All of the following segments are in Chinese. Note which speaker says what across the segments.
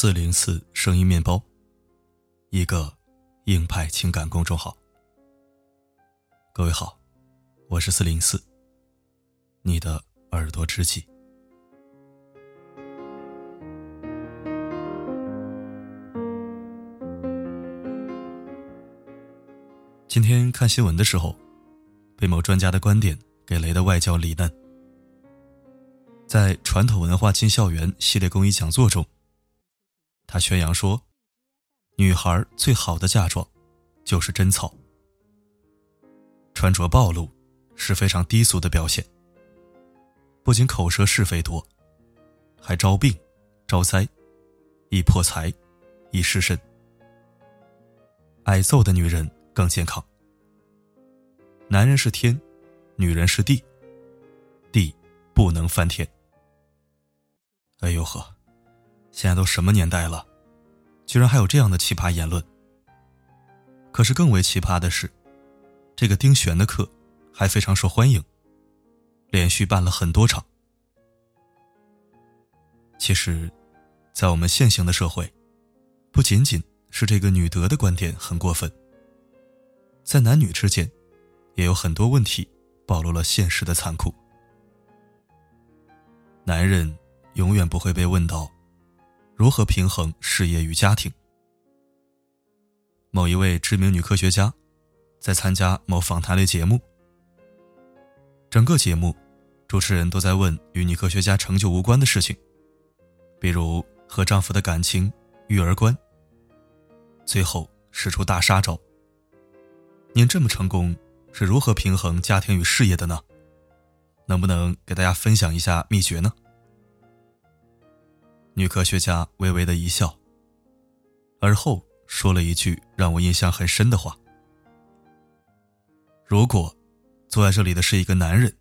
Speaker 1: 四零四声音面包，一个硬派情感公众号。各位好，我是四零四，你的耳朵知己。今天看新闻的时候，被某专家的观点给雷的外焦里嫩。在传统文化进校园系列公益讲座中。他宣扬说：“女孩最好的嫁妆，就是贞操。穿着暴露，是非常低俗的表现。不仅口舌是非多，还招病、招灾，易破财，易失身。挨揍的女人更健康。男人是天，女人是地，地不能翻天。哎呦呵！”现在都什么年代了，居然还有这样的奇葩言论。可是更为奇葩的是，这个丁璇的课还非常受欢迎，连续办了很多场。其实，在我们现行的社会，不仅仅是这个女德的观点很过分，在男女之间，也有很多问题暴露了现实的残酷。男人永远不会被问到。如何平衡事业与家庭？某一位知名女科学家，在参加某访谈类节目，整个节目，主持人都在问与女科学家成就无关的事情，比如和丈夫的感情、育儿观。最后使出大杀招：“您这么成功，是如何平衡家庭与事业的呢？能不能给大家分享一下秘诀呢？”女科学家微微的一笑，而后说了一句让我印象很深的话：“如果坐在这里的是一个男人，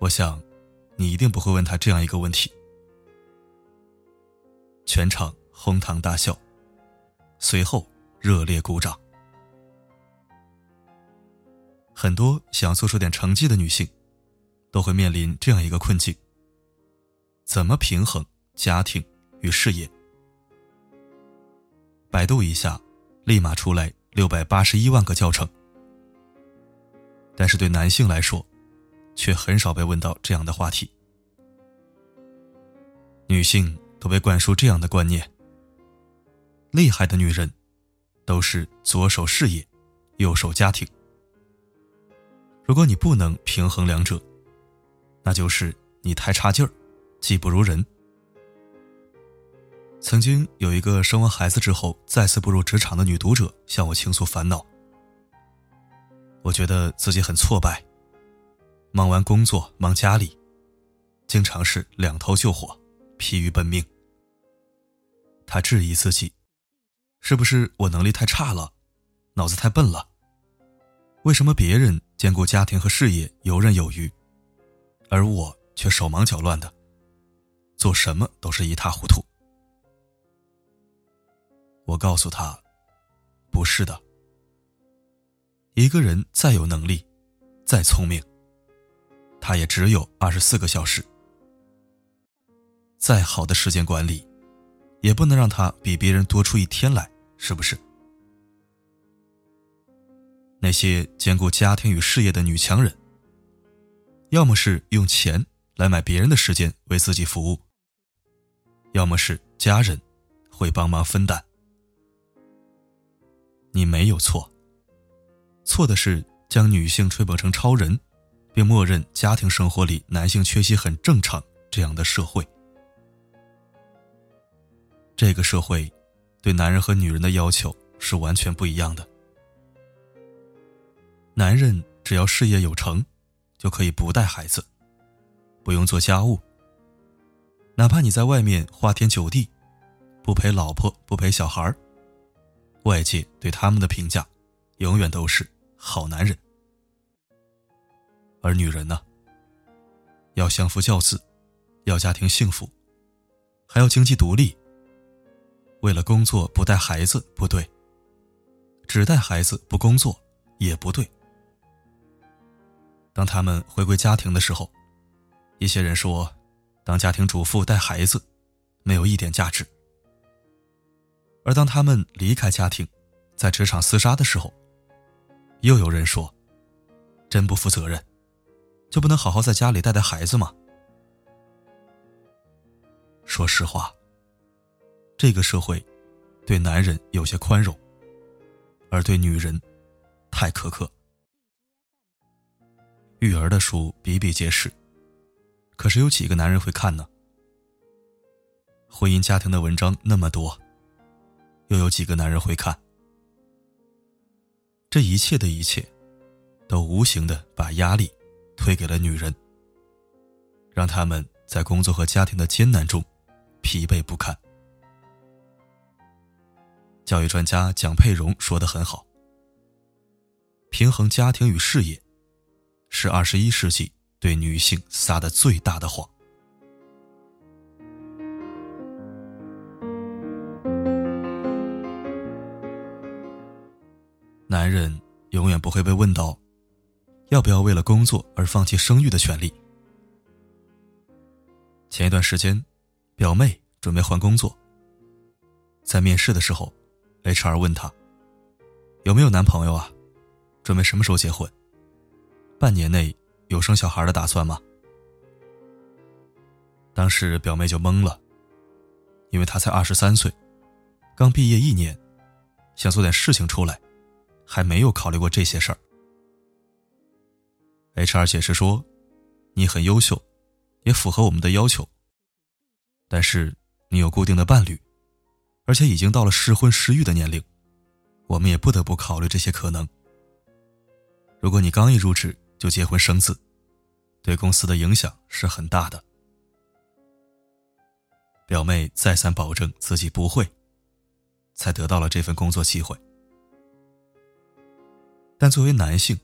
Speaker 1: 我想你一定不会问他这样一个问题。”全场哄堂大笑，随后热烈鼓掌。很多想做出点成绩的女性，都会面临这样一个困境：怎么平衡？家庭与事业，百度一下，立马出来六百八十一万个教程。但是对男性来说，却很少被问到这样的话题。女性都被灌输这样的观念：厉害的女人，都是左手事业，右手家庭。如果你不能平衡两者，那就是你太差劲儿，技不如人。曾经有一个生完孩子之后再次步入职场的女读者向我倾诉烦恼。我觉得自己很挫败，忙完工作忙家里，经常是两头救火，疲于奔命。她质疑自己，是不是我能力太差了，脑子太笨了？为什么别人兼顾家庭和事业游刃有余，而我却手忙脚乱的，做什么都是一塌糊涂？我告诉他：“不是的。一个人再有能力，再聪明，他也只有二十四个小时。再好的时间管理，也不能让他比别人多出一天来，是不是？那些兼顾家庭与事业的女强人，要么是用钱来买别人的时间为自己服务，要么是家人会帮忙分担。”你没有错，错的是将女性吹捧成超人，并默认家庭生活里男性缺席很正常这样的社会。这个社会对男人和女人的要求是完全不一样的。男人只要事业有成，就可以不带孩子，不用做家务，哪怕你在外面花天酒地，不陪老婆，不陪小孩儿。外界对他们的评价，永远都是好男人。而女人呢，要相夫教子，要家庭幸福，还要经济独立。为了工作不带孩子不对，只带孩子不工作也不对。当他们回归家庭的时候，一些人说，当家庭主妇带孩子，没有一点价值。而当他们离开家庭，在职场厮杀的时候，又有人说：“真不负责任，就不能好好在家里带带孩子吗？”说实话，这个社会对男人有些宽容，而对女人太苛刻。育儿的书比比皆是，可是有几个男人会看呢？婚姻家庭的文章那么多，又有几个男人会看？这一切的一切，都无形的把压力推给了女人，让他们在工作和家庭的艰难中疲惫不堪。教育专家蒋佩蓉说的很好：“平衡家庭与事业，是二十一世纪对女性撒的最大的谎。”男人永远不会被问到，要不要为了工作而放弃生育的权利。前一段时间，表妹准备换工作，在面试的时候，HR 问她有没有男朋友啊，准备什么时候结婚？半年内有生小孩的打算吗？当时表妹就懵了，因为她才二十三岁，刚毕业一年，想做点事情出来。还没有考虑过这些事儿。HR 解释说：“你很优秀，也符合我们的要求。但是你有固定的伴侣，而且已经到了适婚适育的年龄，我们也不得不考虑这些可能。如果你刚一入职就结婚生子，对公司的影响是很大的。”表妹再三保证自己不会，才得到了这份工作机会。但作为男性，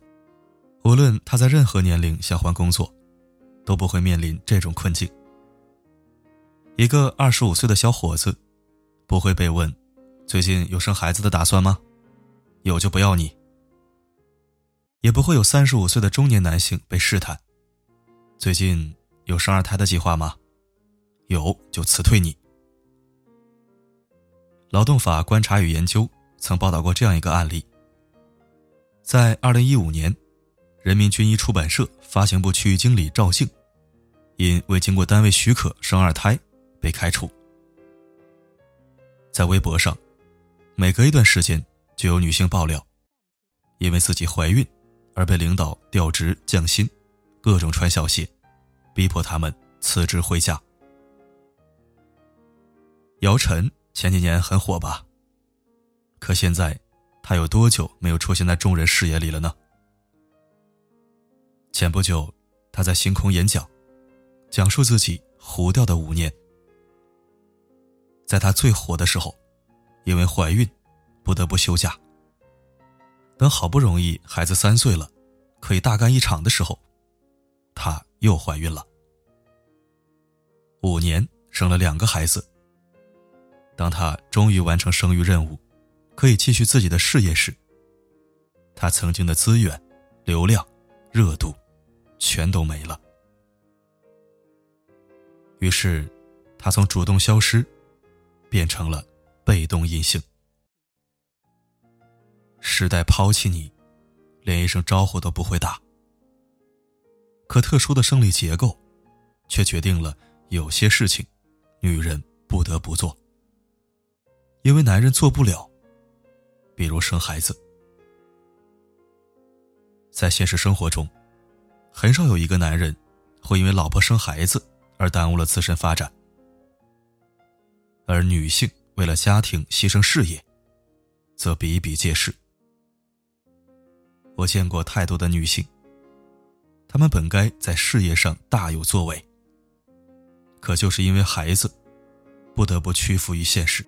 Speaker 1: 无论他在任何年龄想换工作，都不会面临这种困境。一个二十五岁的小伙子，不会被问：“最近有生孩子的打算吗？”有就不要你。也不会有三十五岁的中年男性被试探：“最近有生二胎的计划吗？”有就辞退你。劳动法观察与研究曾报道过这样一个案例。在二零一五年，人民军医出版社发行部区域经理赵静，因未经过单位许可生二胎，被开除。在微博上，每隔一段时间就有女性爆料，因为自己怀孕而被领导调职降薪，各种穿小鞋，逼迫他们辞职回家。姚晨前几年很火吧？可现在。他有多久没有出现在众人视野里了呢？前不久，他在星空演讲，讲述自己糊掉的五年。在他最火的时候，因为怀孕，不得不休假。等好不容易孩子三岁了，可以大干一场的时候，他又怀孕了。五年生了两个孩子。当他终于完成生育任务。可以继续自己的事业时，他曾经的资源、流量、热度，全都没了。于是，他从主动消失，变成了被动隐性。时代抛弃你，连一声招呼都不会打。可特殊的生理结构，却决定了有些事情，女人不得不做，因为男人做不了。比如生孩子，在现实生活中，很少有一个男人会因为老婆生孩子而耽误了自身发展，而女性为了家庭牺牲事业，则比比皆是。我见过太多的女性，她们本该在事业上大有作为，可就是因为孩子，不得不屈服于现实。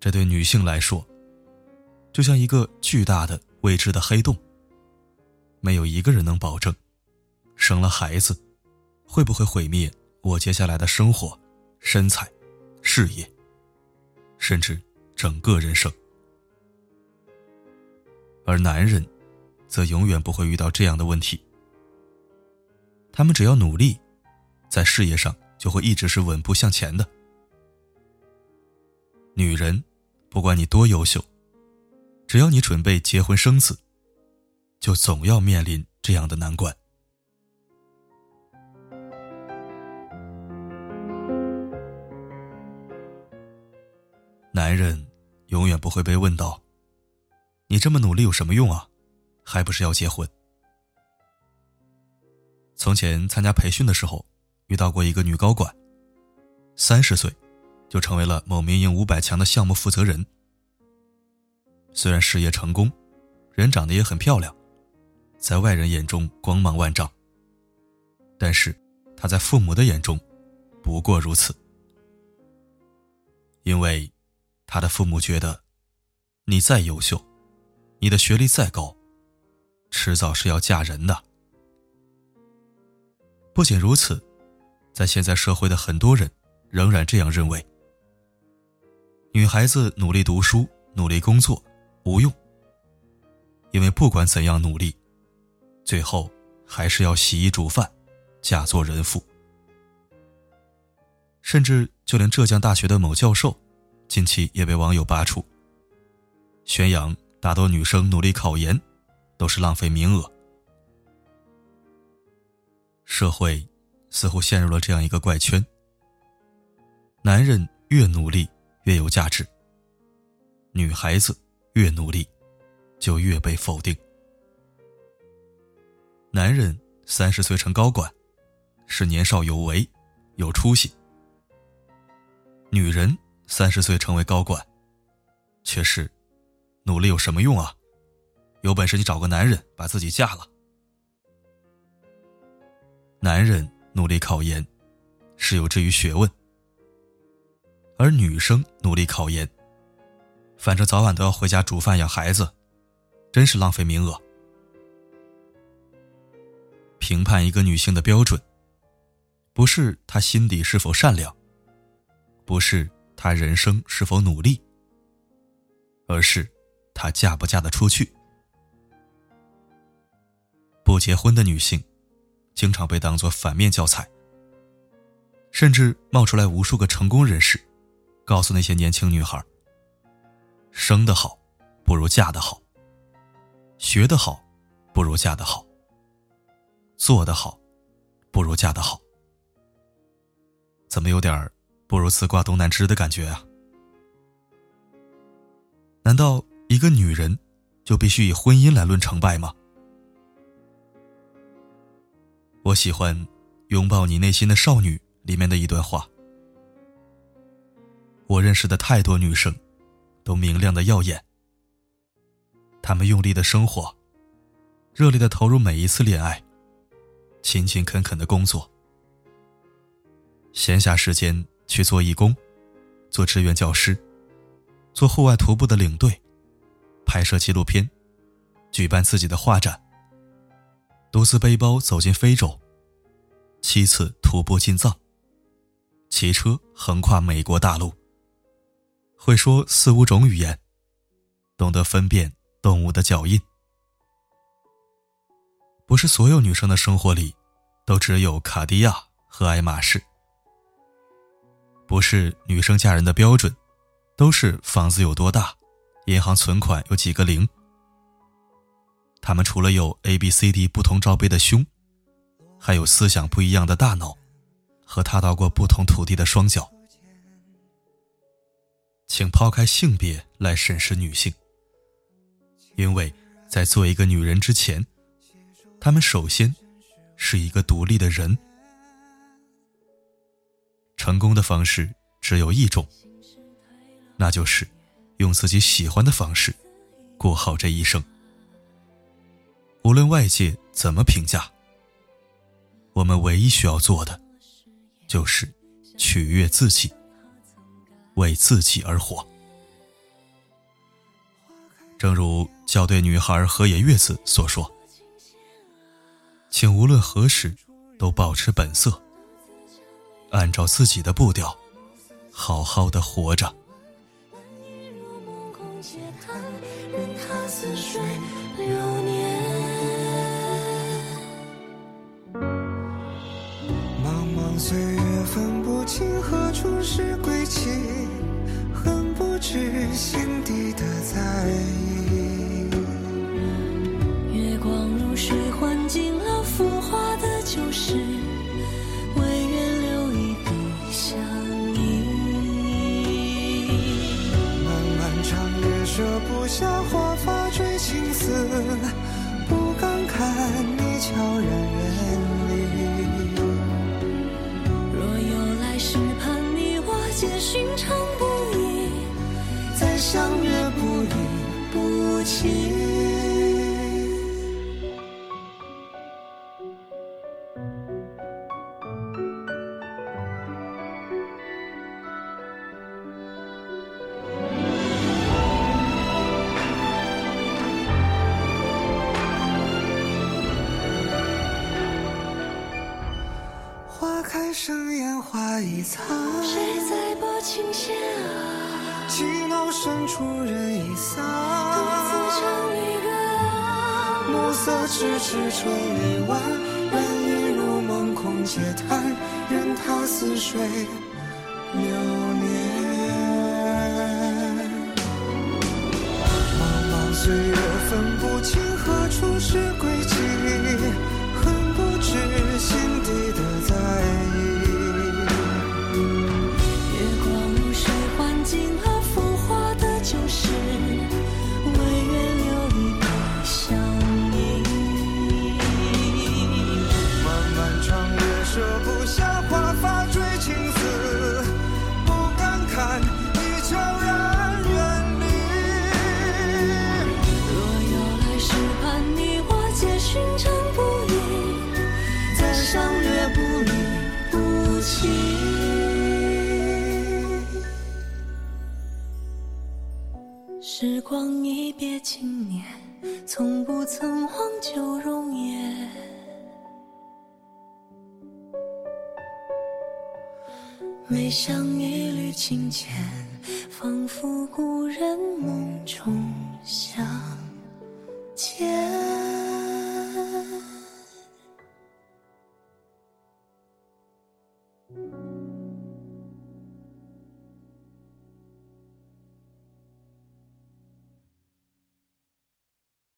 Speaker 1: 这对女性来说，就像一个巨大的未知的黑洞。没有一个人能保证，生了孩子，会不会毁灭我接下来的生活、身材、事业，甚至整个人生。而男人，则永远不会遇到这样的问题。他们只要努力，在事业上就会一直是稳步向前的。女人，不管你多优秀，只要你准备结婚生子，就总要面临这样的难关。男人永远不会被问到：“你这么努力有什么用啊？还不是要结婚？”从前参加培训的时候，遇到过一个女高管，三十岁就成为了某民营五百强的项目负责人。虽然事业成功，人长得也很漂亮，在外人眼中光芒万丈。但是他在父母的眼中，不过如此，因为。他的父母觉得，你再优秀，你的学历再高，迟早是要嫁人的。不仅如此，在现在社会的很多人仍然这样认为：女孩子努力读书、努力工作无用，因为不管怎样努力，最后还是要洗衣煮饭，嫁做人妇。甚至就连浙江大学的某教授。近期也被网友扒出，宣扬大多女生努力考研都是浪费名额。社会似乎陷入了这样一个怪圈：男人越努力越有价值，女孩子越努力就越被否定。男人三十岁成高管，是年少有为、有出息；女人。三十岁成为高管，却是努力有什么用啊？有本事你找个男人把自己嫁了。男人努力考研是有志于学问，而女生努力考研，反正早晚都要回家煮饭养孩子，真是浪费名额。评判一个女性的标准，不是她心底是否善良，不是。她人生是否努力，而是她嫁不嫁得出去。不结婚的女性，经常被当作反面教材，甚至冒出来无数个成功人士，告诉那些年轻女孩：生得好不如嫁得好，学得好不如嫁得好，做得好不如嫁得好。怎么有点？不如自挂东南枝的感觉啊！难道一个女人就必须以婚姻来论成败吗？我喜欢《拥抱你内心的少女》里面的一段话。我认识的太多女生，都明亮的耀眼。她们用力的生活，热烈的投入每一次恋爱，勤勤恳恳的工作，闲暇时间。去做义工，做志愿教师，做户外徒步的领队，拍摄纪录片，举办自己的画展，独自背包走进非洲，七次徒步进藏，骑车横跨美国大陆，会说四五种语言，懂得分辨动物的脚印。不是所有女生的生活里，都只有卡地亚和爱马仕。不是女生嫁人的标准，都是房子有多大，银行存款有几个零。他们除了有 A、B、C、D 不同罩杯的胸，还有思想不一样的大脑，和踏到过不同土地的双脚。请抛开性别来审视女性，因为在做一个女人之前，她们首先是一个独立的人。成功的方式只有一种，那就是用自己喜欢的方式过好这一生。无论外界怎么评价，我们唯一需要做的就是取悦自己，为自己而活。正如校对女孩河野月子所说：“请无论何时都保持本色。”按照自己的步调，好好的活着。
Speaker 2: 茫茫岁月，分不清何处是归期，是心底。花开盛烟花一残，
Speaker 3: 谁在拨琴弦啊？
Speaker 2: 寂寥深处人已散。
Speaker 3: 独自唱离歌啊。
Speaker 2: 暮色迟迟春已晚，人已入梦空嗟叹，任他似水流
Speaker 3: 时光一别经年，从不曾忘旧容颜。每想一缕清浅，仿佛故人梦中。